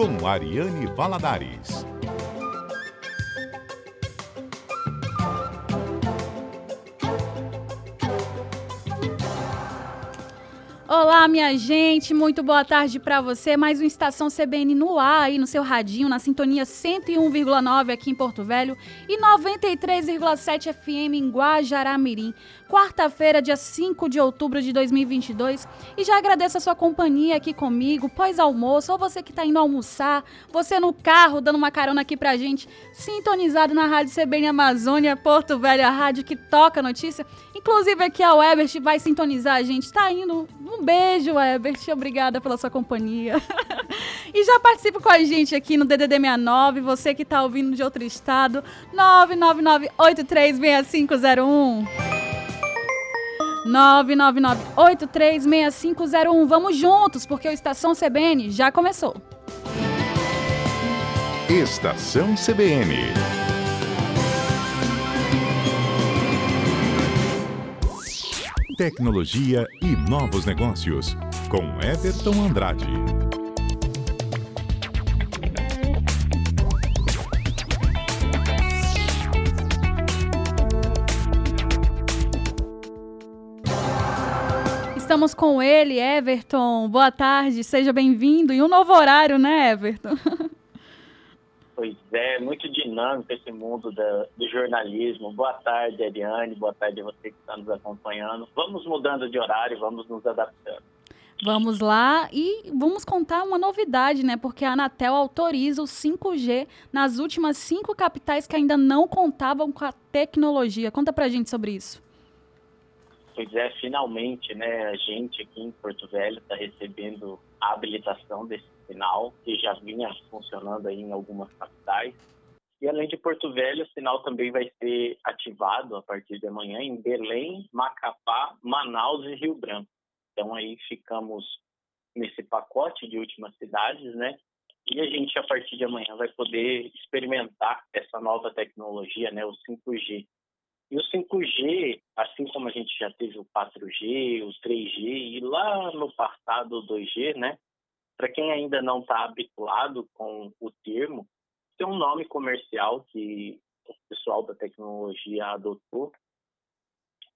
com Ariane Valadares. Olá, minha gente, muito boa tarde para você. Mais uma estação CBN no ar aí no seu radinho, na sintonia 101,9 aqui em Porto Velho e 93,7 FM em Guajará-Mirim. Quarta-feira, dia 5 de outubro de 2022. E já agradeço a sua companhia aqui comigo, pós-almoço, ou você que está indo almoçar, você no carro dando uma carona aqui pra gente, sintonizado na Rádio CBN Amazônia, Porto Velho, a rádio que toca notícia. Inclusive aqui a Webert vai sintonizar a gente. Tá indo. Um beijo, Webert. Obrigada pela sua companhia. e já participa com a gente aqui no DDD 69, você que tá ouvindo de outro estado, 999836501. 999836501. Vamos juntos, porque o Estação CBN já começou. Estação CBN. Tecnologia e novos negócios, com Everton Andrade. Estamos com ele, Everton. Boa tarde, seja bem-vindo. E um novo horário, né, Everton? Pois é, muito dinâmico esse mundo da, do jornalismo. Boa tarde, Ariane. Boa tarde a você que está nos acompanhando. Vamos mudando de horário, vamos nos adaptando. Vamos lá e vamos contar uma novidade, né? Porque a Anatel autoriza o 5G nas últimas cinco capitais que ainda não contavam com a tecnologia. Conta pra gente sobre isso. Pois é, finalmente, né? A gente aqui em Porto Velho está recebendo a habilitação desse sinal, que já vinha funcionando aí em algumas capitais. E além de Porto Velho, o sinal também vai ser ativado a partir de amanhã em Belém, Macapá, Manaus e Rio Branco. Então aí ficamos nesse pacote de últimas cidades, né? E a gente a partir de amanhã vai poder experimentar essa nova tecnologia, né, o 5G. E o 5G, assim como a gente já teve o 4G, o 3G e lá no passado o 2G, né? Para quem ainda não está habituado com o termo, tem um nome comercial que o pessoal da tecnologia adotou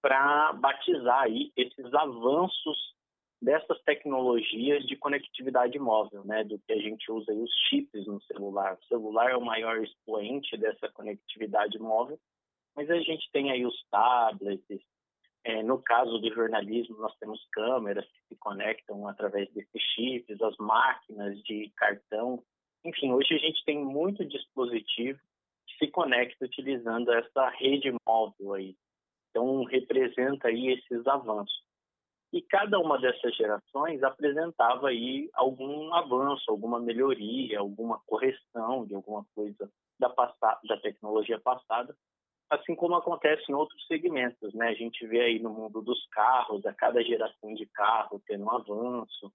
para batizar aí esses avanços dessas tecnologias de conectividade móvel, né, do que a gente usa aí, os chips no celular. O celular é o maior expoente dessa conectividade móvel, mas a gente tem aí os tablets, é, no caso do jornalismo, nós temos câmeras que se conectam através desses chips, as máquinas de cartão. Enfim, hoje a gente tem muito dispositivo que se conecta utilizando essa rede móvel aí. Então, representa aí esses avanços. E cada uma dessas gerações apresentava aí algum avanço, alguma melhoria, alguma correção de alguma coisa da, da tecnologia passada assim como acontece em outros segmentos, né? A gente vê aí no mundo dos carros, a cada geração de carro tendo um avanço.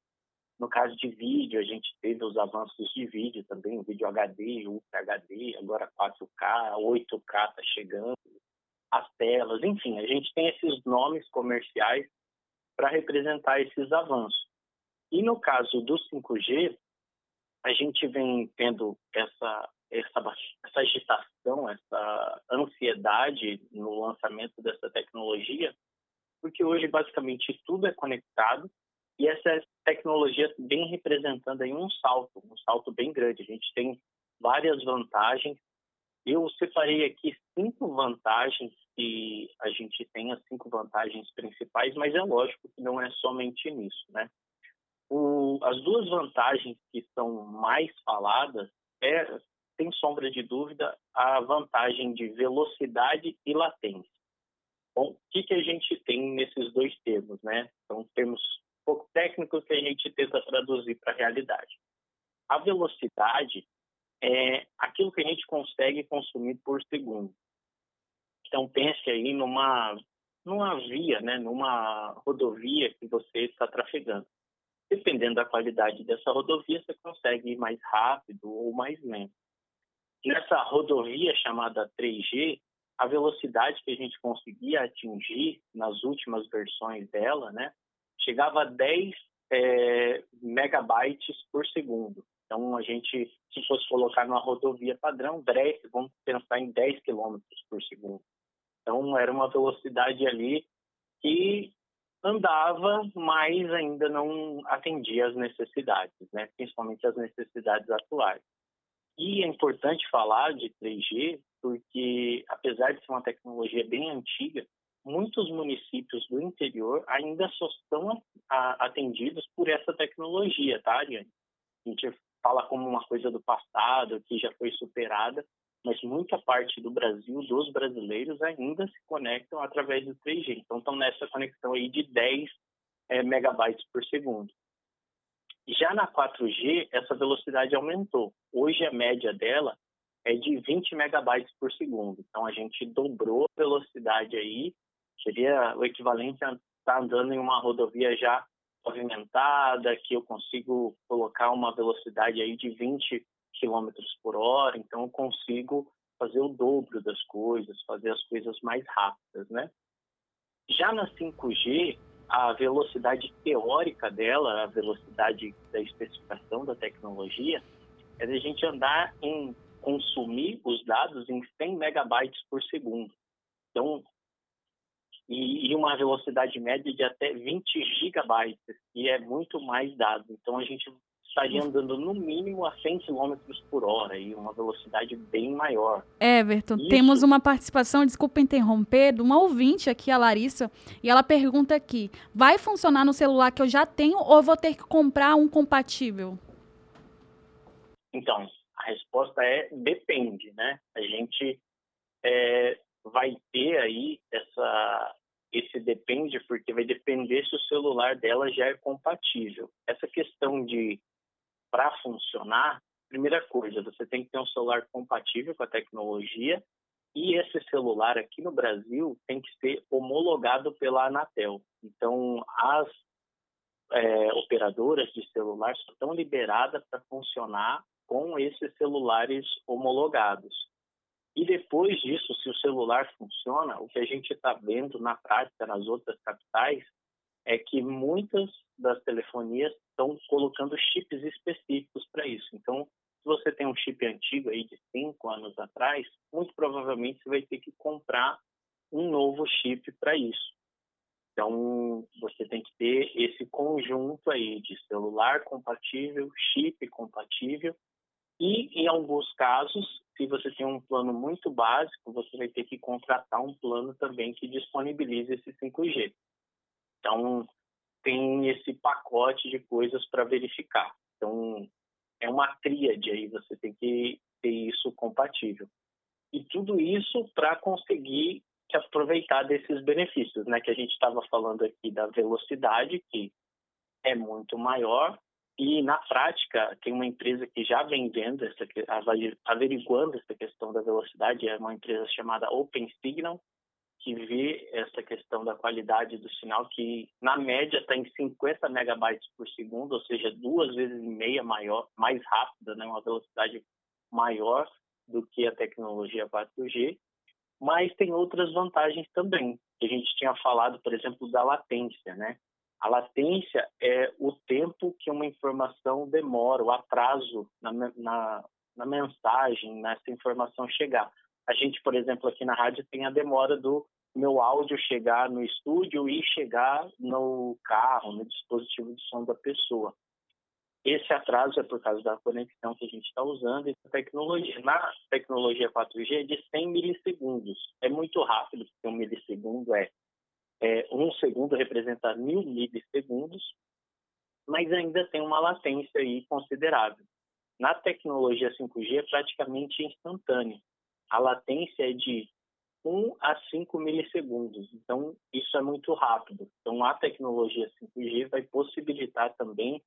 No caso de vídeo, a gente teve os avanços de vídeo também, vídeo HD, Ultra HD, agora 4K, 8K está chegando, as telas, enfim, a gente tem esses nomes comerciais para representar esses avanços. E no caso do 5G, a gente vem tendo essa essa, essa agitação, essa ansiedade no lançamento dessa tecnologia, porque hoje basicamente tudo é conectado e essa tecnologia vem representando aí um salto, um salto bem grande. A gente tem várias vantagens. Eu separei aqui cinco vantagens que a gente tem, as cinco vantagens principais, mas é lógico que não é somente nisso, né? O, as duas vantagens que são mais faladas é sem sombra de dúvida, a vantagem de velocidade e latência. Bom, o que, que a gente tem nesses dois termos, né? São termos pouco técnicos que a gente tenta traduzir para a realidade. A velocidade é aquilo que a gente consegue consumir por segundo. Então pense aí numa numa via, né, numa rodovia que você está trafegando. Dependendo da qualidade dessa rodovia, você consegue ir mais rápido ou mais lento. Nessa rodovia chamada 3G, a velocidade que a gente conseguia atingir nas últimas versões dela, né, chegava a 10 é, megabytes por segundo. Então, a gente, se fosse colocar numa rodovia padrão, 10, vamos pensar em 10 quilômetros por segundo. Então, era uma velocidade ali que andava, mas ainda não atendia as necessidades, né? principalmente as necessidades atuais. E é importante falar de 3G, porque apesar de ser uma tecnologia bem antiga, muitos municípios do interior ainda só estão atendidos por essa tecnologia, tá, Ariane? A gente fala como uma coisa do passado, que já foi superada, mas muita parte do Brasil, dos brasileiros, ainda se conectam através do 3G. Então, estão nessa conexão aí de 10 é, megabytes por segundo. Já na 4G, essa velocidade aumentou. Hoje, a média dela é de 20 megabytes por segundo. Então, a gente dobrou a velocidade aí. Seria o equivalente a estar tá andando em uma rodovia já pavimentada, que eu consigo colocar uma velocidade aí de 20 quilômetros por hora, então eu consigo fazer o dobro das coisas, fazer as coisas mais rápidas, né? Já na 5G, a velocidade teórica dela, a velocidade da especificação da tecnologia, é de a gente andar em consumir os dados em 100 megabytes por segundo. Então, e, e uma velocidade média de até 20 gigabytes, que é muito mais dados. Então, a gente estaria andando no mínimo a 100 km por hora e uma velocidade bem maior. Everton, Isso... temos uma participação, desculpa interromper, de uma ouvinte aqui, a Larissa, e ela pergunta aqui: vai funcionar no celular que eu já tenho ou vou ter que comprar um compatível? Então, a resposta é depende, né? A gente é, vai ter aí essa, esse depende porque vai depender se o celular dela já é compatível. Essa questão de para funcionar, primeira coisa, você tem que ter um celular compatível com a tecnologia e esse celular aqui no Brasil tem que ser homologado pela Anatel. Então, as é, operadoras de celular estão liberadas para funcionar com esses celulares homologados. E depois disso, se o celular funciona, o que a gente está vendo na prática nas outras capitais é que muitas das telefonias estão colocando chips específicos para isso. Então, se você tem um chip antigo aí de cinco anos atrás, muito provavelmente você vai ter que comprar um novo chip para isso. Então, você tem que ter esse conjunto aí de celular compatível, chip compatível e, em alguns casos, se você tem um plano muito básico, você vai ter que contratar um plano também que disponibilize esse 5G. Então, tem esse pacote de coisas para verificar. Então, é uma tríade aí, você tem que ter isso compatível. E tudo isso para conseguir aproveitar desses benefícios, né? Que a gente estava falando aqui da velocidade, que é muito maior, e na prática tem uma empresa que já vem vendo essa, averiguando essa questão da velocidade, é uma empresa chamada OpenSignal, que vê essa questão da qualidade do sinal, que na média está em 50 megabytes por segundo, ou seja, duas vezes e meia maior, mais rápida, né, uma velocidade maior do que a tecnologia 4G, mas tem outras vantagens também. A gente tinha falado, por exemplo, da latência, né? A latência é o tempo que uma informação demora, o atraso na, na, na mensagem, nessa informação chegar. A gente, por exemplo, aqui na rádio tem a demora do meu áudio chegar no estúdio e chegar no carro, no dispositivo de som da pessoa. Esse atraso é por causa da conexão que a gente está usando e da tecnologia. Na tecnologia 4G é de 100 milissegundos. É muito rápido, porque um milissegundo é, é um segundo representa mil milissegundos, mas ainda tem uma latência aí considerável. Na tecnologia 5G é praticamente instantâneo a latência é de 1 a 5 milissegundos. Então, isso é muito rápido. Então, a tecnologia 5G vai possibilitar também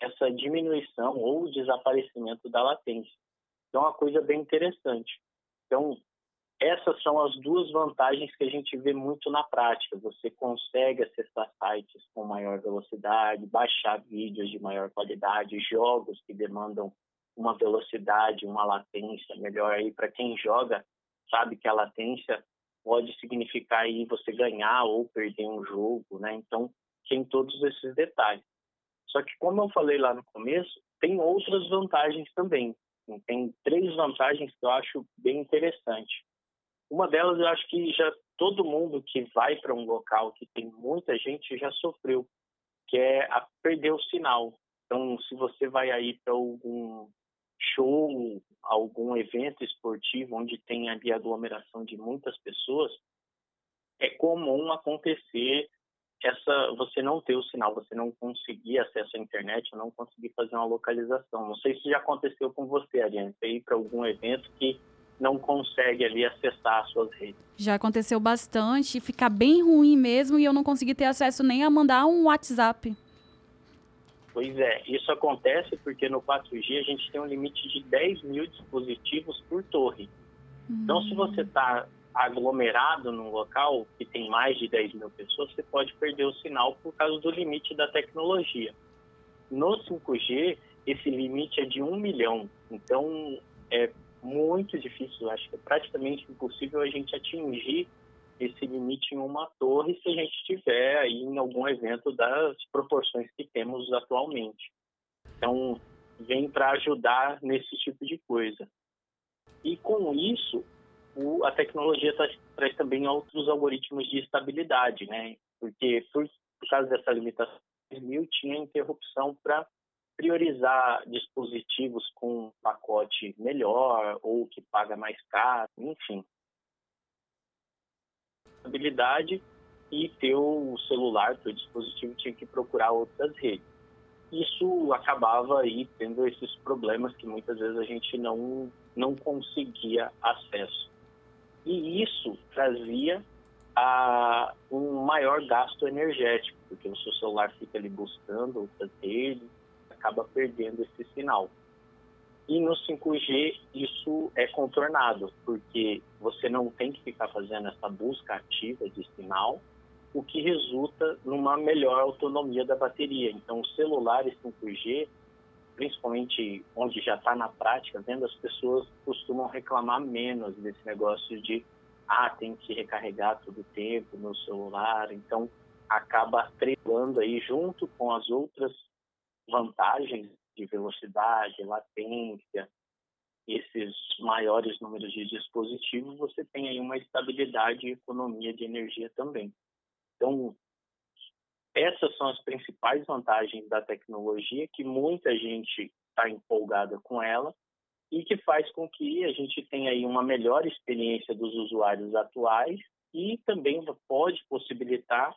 essa diminuição ou desaparecimento da latência. Então, é uma coisa bem interessante. Então, essas são as duas vantagens que a gente vê muito na prática. Você consegue acessar sites com maior velocidade, baixar vídeos de maior qualidade, jogos que demandam uma velocidade, uma latência melhor aí para quem joga, sabe que a latência pode significar aí você ganhar ou perder um jogo, né? Então, tem todos esses detalhes. Só que, como eu falei lá no começo, tem outras vantagens também. Tem três vantagens que eu acho bem interessante. Uma delas, eu acho que já todo mundo que vai para um local que tem muita gente já sofreu, que é perder o sinal. Então, se você vai aí para algum show, algum evento esportivo onde tem ali aglomeração de muitas pessoas, é comum acontecer essa você não ter o sinal, você não conseguir acesso à internet, não conseguir fazer uma localização. Não sei se já aconteceu com você, Ariane, você ir para algum evento que não consegue ali acessar as suas redes. Já aconteceu bastante, ficar bem ruim mesmo e eu não consegui ter acesso nem a mandar um WhatsApp. Pois é, isso acontece porque no 4G a gente tem um limite de 10 mil dispositivos por torre. Hum. Então, se você está aglomerado num local que tem mais de 10 mil pessoas, você pode perder o sinal por causa do limite da tecnologia. No 5G, esse limite é de 1 milhão. Então, é muito difícil, acho que é praticamente impossível a gente atingir esse limite em uma torre se a gente estiver aí em algum evento das proporções que temos atualmente. Então, vem para ajudar nesse tipo de coisa. E com isso, o, a tecnologia traz, traz, também outros algoritmos de estabilidade, né? Porque por, por causa dessa limitação, mil tinha interrupção para priorizar dispositivos com pacote melhor ou que paga mais caro, enfim. Estabilidade e teu celular, teu dispositivo tinha que procurar outras redes. Isso acabava aí tendo esses problemas que muitas vezes a gente não não conseguia acesso e isso trazia a, um maior gasto energético, porque o seu celular fica ali buscando outras redes, acaba perdendo esse sinal. E no 5G isso é contornado, porque você não tem que ficar fazendo essa busca ativa de sinal, o que resulta numa melhor autonomia da bateria. Então, os celulares 5G principalmente onde já está na prática, vendo as pessoas costumam reclamar menos desse negócio de ah, tem que recarregar todo o tempo no celular, então acaba atrelando aí junto com as outras vantagens de velocidade, latência, esses maiores números de dispositivos, você tem aí uma estabilidade e economia de energia também. Então, essas são as principais vantagens da tecnologia, que muita gente está empolgada com ela e que faz com que a gente tenha aí uma melhor experiência dos usuários atuais e também pode possibilitar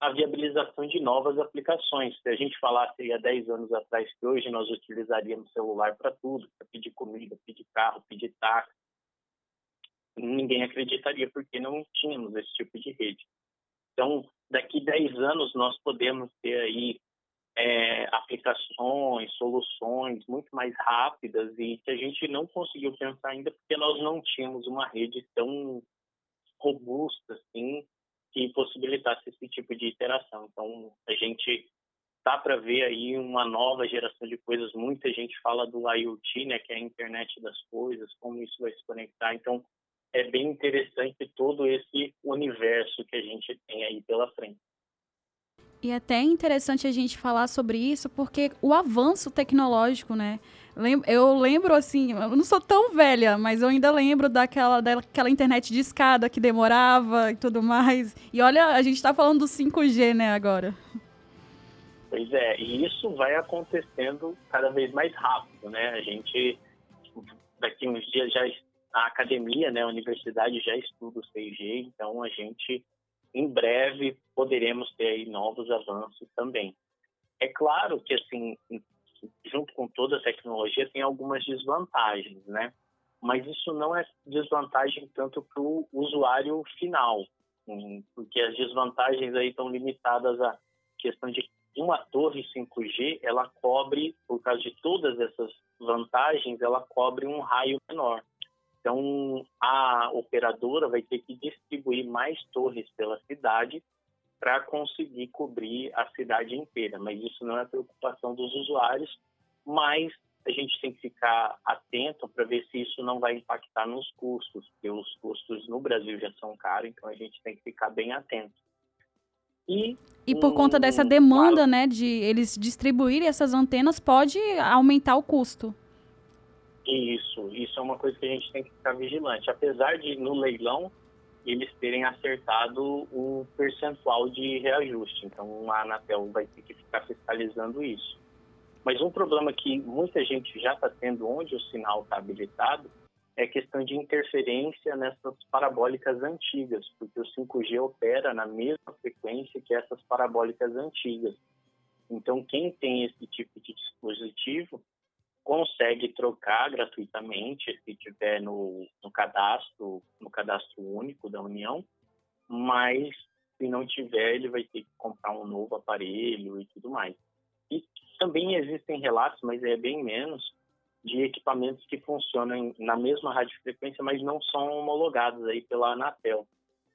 a viabilização de novas aplicações. Se a gente falasse há 10 anos atrás que hoje nós utilizaríamos celular para tudo, para pedir comida, pedir carro, pedir táxi, ninguém acreditaria porque não tínhamos esse tipo de rede. Então, daqui 10 anos nós podemos ter aí é, aplicações, soluções muito mais rápidas e que a gente não conseguiu pensar ainda porque nós não tínhamos uma rede tão robusta assim que possibilitasse esse tipo de interação. Então, a gente tá para ver aí uma nova geração de coisas. Muita gente fala do IoT, né, que é a internet das coisas, como isso vai se conectar. Então, é bem interessante todo esse universo que a gente tem aí pela frente. E é até interessante a gente falar sobre isso, porque o avanço tecnológico, né? Eu lembro assim, eu não sou tão velha, mas eu ainda lembro daquela, daquela internet de escada que demorava e tudo mais. E olha, a gente está falando do 5G, né, agora. Pois é, e isso vai acontecendo cada vez mais rápido, né? A gente, daqui uns dias já a academia, né, a universidade já estuda o 6G, então a gente em breve poderemos ter novos avanços também. É claro que assim, junto com toda a tecnologia tem algumas desvantagens, né? Mas isso não é desvantagem tanto para o usuário final, hum, porque as desvantagens aí estão limitadas à questão de uma torre 5G, ela cobre, por causa de todas essas vantagens, ela cobre um raio menor. Então, a operadora vai ter que distribuir mais torres pela cidade para conseguir cobrir a cidade inteira. Mas isso não é preocupação dos usuários, mas a gente tem que ficar atento para ver se isso não vai impactar nos custos, porque os custos no Brasil já são caros, então a gente tem que ficar bem atento. E, e por um, conta dessa demanda, né, de eles distribuírem essas antenas, pode aumentar o custo. Isso, isso é uma coisa que a gente tem que ficar vigilante. Apesar de no leilão eles terem acertado o percentual de reajuste. Então a Anatel vai ter que ficar fiscalizando isso. Mas um problema que muita gente já está tendo onde o sinal está habilitado é questão de interferência nessas parabólicas antigas, porque o 5G opera na mesma frequência que essas parabólicas antigas. Então, quem tem esse tipo de dispositivo consegue trocar gratuitamente se tiver no, no cadastro, no cadastro único da União, mas se não tiver, ele vai ter que comprar um novo aparelho e tudo mais. E também existem relatos, mas é bem menos, de equipamentos que funcionam na mesma radiofrequência, mas não são homologados aí pela Anatel.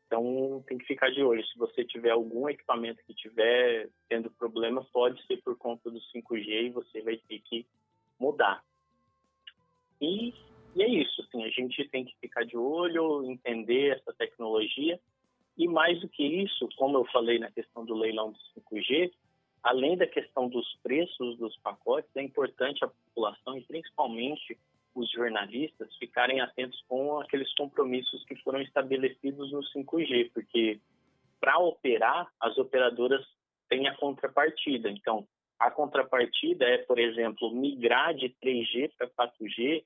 Então tem que ficar de olho. Se você tiver algum equipamento que tiver tendo problema, pode ser por conta do 5G e você vai ter que mudar. E, e é isso, assim, a gente tem que ficar de olho, entender essa tecnologia e mais do que isso, como eu falei na questão do leilão do 5G, além da questão dos preços dos pacotes, é importante a população e principalmente os jornalistas ficarem atentos com aqueles compromissos que foram estabelecidos no 5G, porque para operar, as operadoras têm a contrapartida. Então, a contrapartida é, por exemplo, migrar de 3G para 4G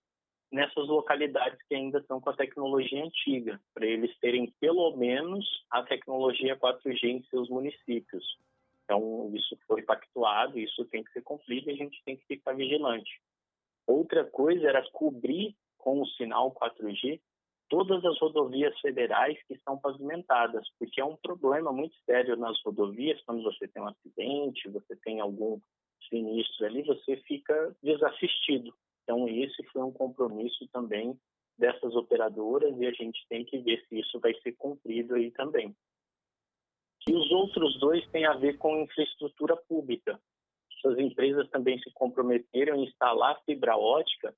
nessas localidades que ainda estão com a tecnologia antiga, para eles terem pelo menos a tecnologia 4G em seus municípios. Então, isso foi pactuado, isso tem que ser cumprido e a gente tem que ficar vigilante. Outra coisa era cobrir com o sinal 4G todas as rodovias federais que estão pavimentadas, porque é um problema muito sério nas rodovias, quando você tem um acidente, você tem algum sinistro ali, você fica desassistido. Então, esse foi um compromisso também dessas operadoras e a gente tem que ver se isso vai ser cumprido aí também. E os outros dois têm a ver com infraestrutura pública. Essas empresas também se comprometeram em instalar fibra ótica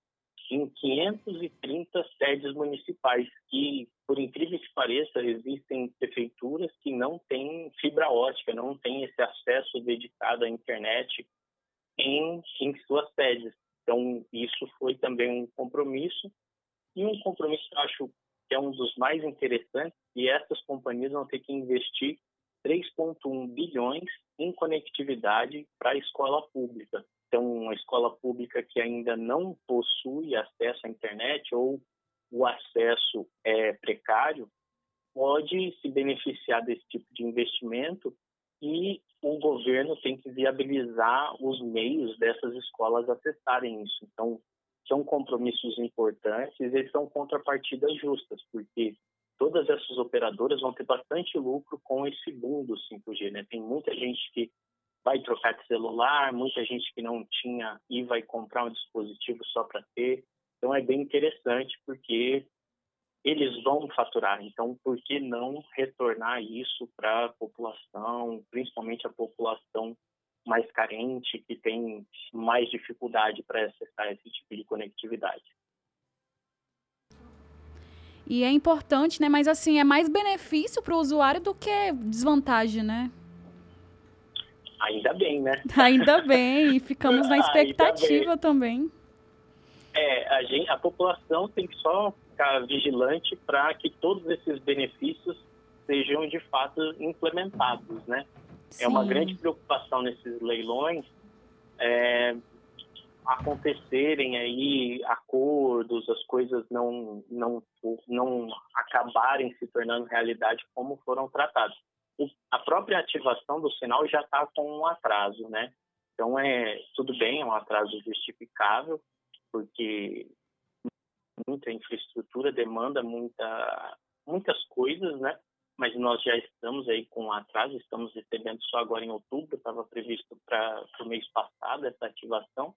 em 530 sedes municipais, que, por incrível que pareça, existem prefeituras que não têm fibra ótica, não têm esse acesso dedicado à internet em, em suas sedes. Então, isso foi também um compromisso. E um compromisso que eu acho que é um dos mais interessantes, e essas companhias vão ter que investir 3,1 bilhões em conectividade para a escola pública. Então, uma escola pública que ainda não possui acesso à internet ou o acesso é precário pode se beneficiar desse tipo de investimento e o governo tem que viabilizar os meios dessas escolas acessarem isso. Então, são compromissos importantes e são contrapartidas justas, porque todas essas operadoras vão ter bastante lucro com esse boom do 5G. Né? Tem muita gente que vai trocar de celular, muita gente que não tinha e vai comprar um dispositivo só para ter. Então é bem interessante porque eles vão faturar. Então, por que não retornar isso para a população, principalmente a população mais carente, que tem mais dificuldade para acessar esse tipo de conectividade? E é importante, né? Mas assim, é mais benefício para o usuário do que desvantagem, né? Ainda bem, né? Ainda bem, e ficamos na expectativa também. É, a, gente, a população tem que só ficar vigilante para que todos esses benefícios sejam de fato implementados, né? Sim. É uma grande preocupação nesses leilões é, acontecerem aí acordos, as coisas não, não, não acabarem se tornando realidade como foram tratados a própria ativação do sinal já está com um atraso, né? Então, é tudo bem, é um atraso justificável, porque muita infraestrutura demanda muita, muitas coisas, né? Mas nós já estamos aí com atraso, estamos recebendo só agora em outubro, estava previsto para o mês passado essa ativação,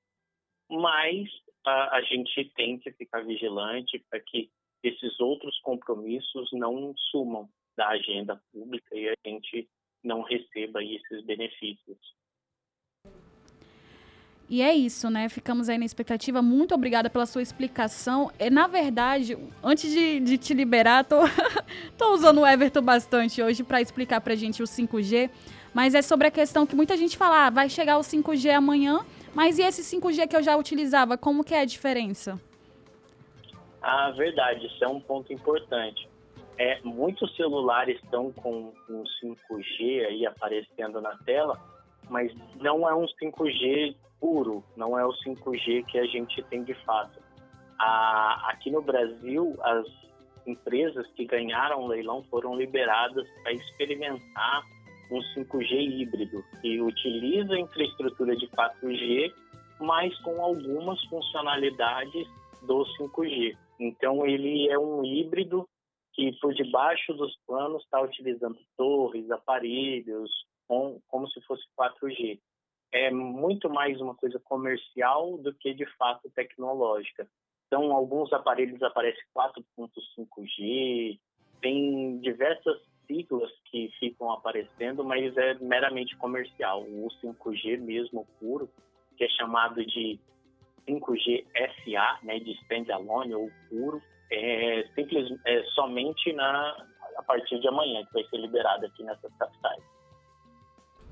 mas a, a gente tem que ficar vigilante para que esses outros compromissos não sumam, da agenda pública e a gente não receba esses benefícios. E é isso, né? Ficamos aí na expectativa. Muito obrigada pela sua explicação. É, na verdade, antes de, de te liberar, tô, tô usando o Everton bastante hoje para explicar pra gente o 5G. Mas é sobre a questão que muita gente fala, ah, vai chegar o 5G amanhã, mas e esse 5G que eu já utilizava, como que é a diferença? Ah, verdade, isso é um ponto importante. É, muitos celulares estão com um 5G aí aparecendo na tela, mas não é um 5G puro, não é o 5G que a gente tem de fato. A, aqui no Brasil, as empresas que ganharam o leilão foram liberadas para experimentar um 5G híbrido, que utiliza a infraestrutura de 4G, mas com algumas funcionalidades do 5G. Então, ele é um híbrido que, por debaixo dos planos, está utilizando torres, aparelhos, com, como se fosse 4G é muito mais uma coisa comercial do que de fato tecnológica. Então, alguns aparelhos aparecem 4.5G, tem diversas siglas que ficam aparecendo, mas é meramente comercial. O 5G mesmo puro, que é chamado de 5G SA, né, de standalone ou puro, é, simples, é somente na, a partir de amanhã, que vai ser liberado aqui nessas capitais.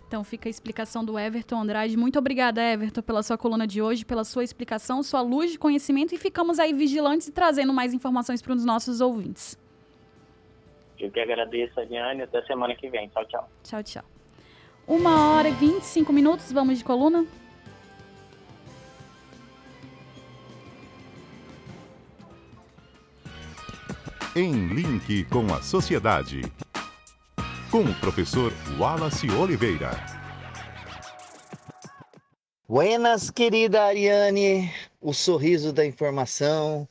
Então fica a explicação do Everton Andrade. Muito obrigada, Everton, pela sua coluna de hoje, pela sua explicação, sua luz de conhecimento e ficamos aí vigilantes e trazendo mais informações para os nossos ouvintes. Eu que agradeço, Adiane. Até semana que vem. Tchau, tchau. Tchau, tchau. Uma hora e 25 minutos, vamos de coluna? Em link com a sociedade com o professor Wallace Oliveira. Buenas, querida Ariane, o sorriso da informação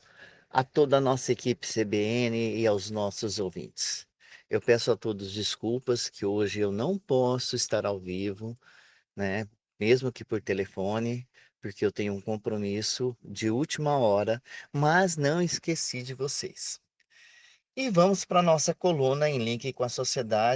a toda a nossa equipe CBN e aos nossos ouvintes. Eu peço a todos desculpas que hoje eu não posso estar ao vivo, né? Mesmo que por telefone, porque eu tenho um compromisso de última hora, mas não esqueci de vocês. E vamos para a nossa coluna em link com a sociedade.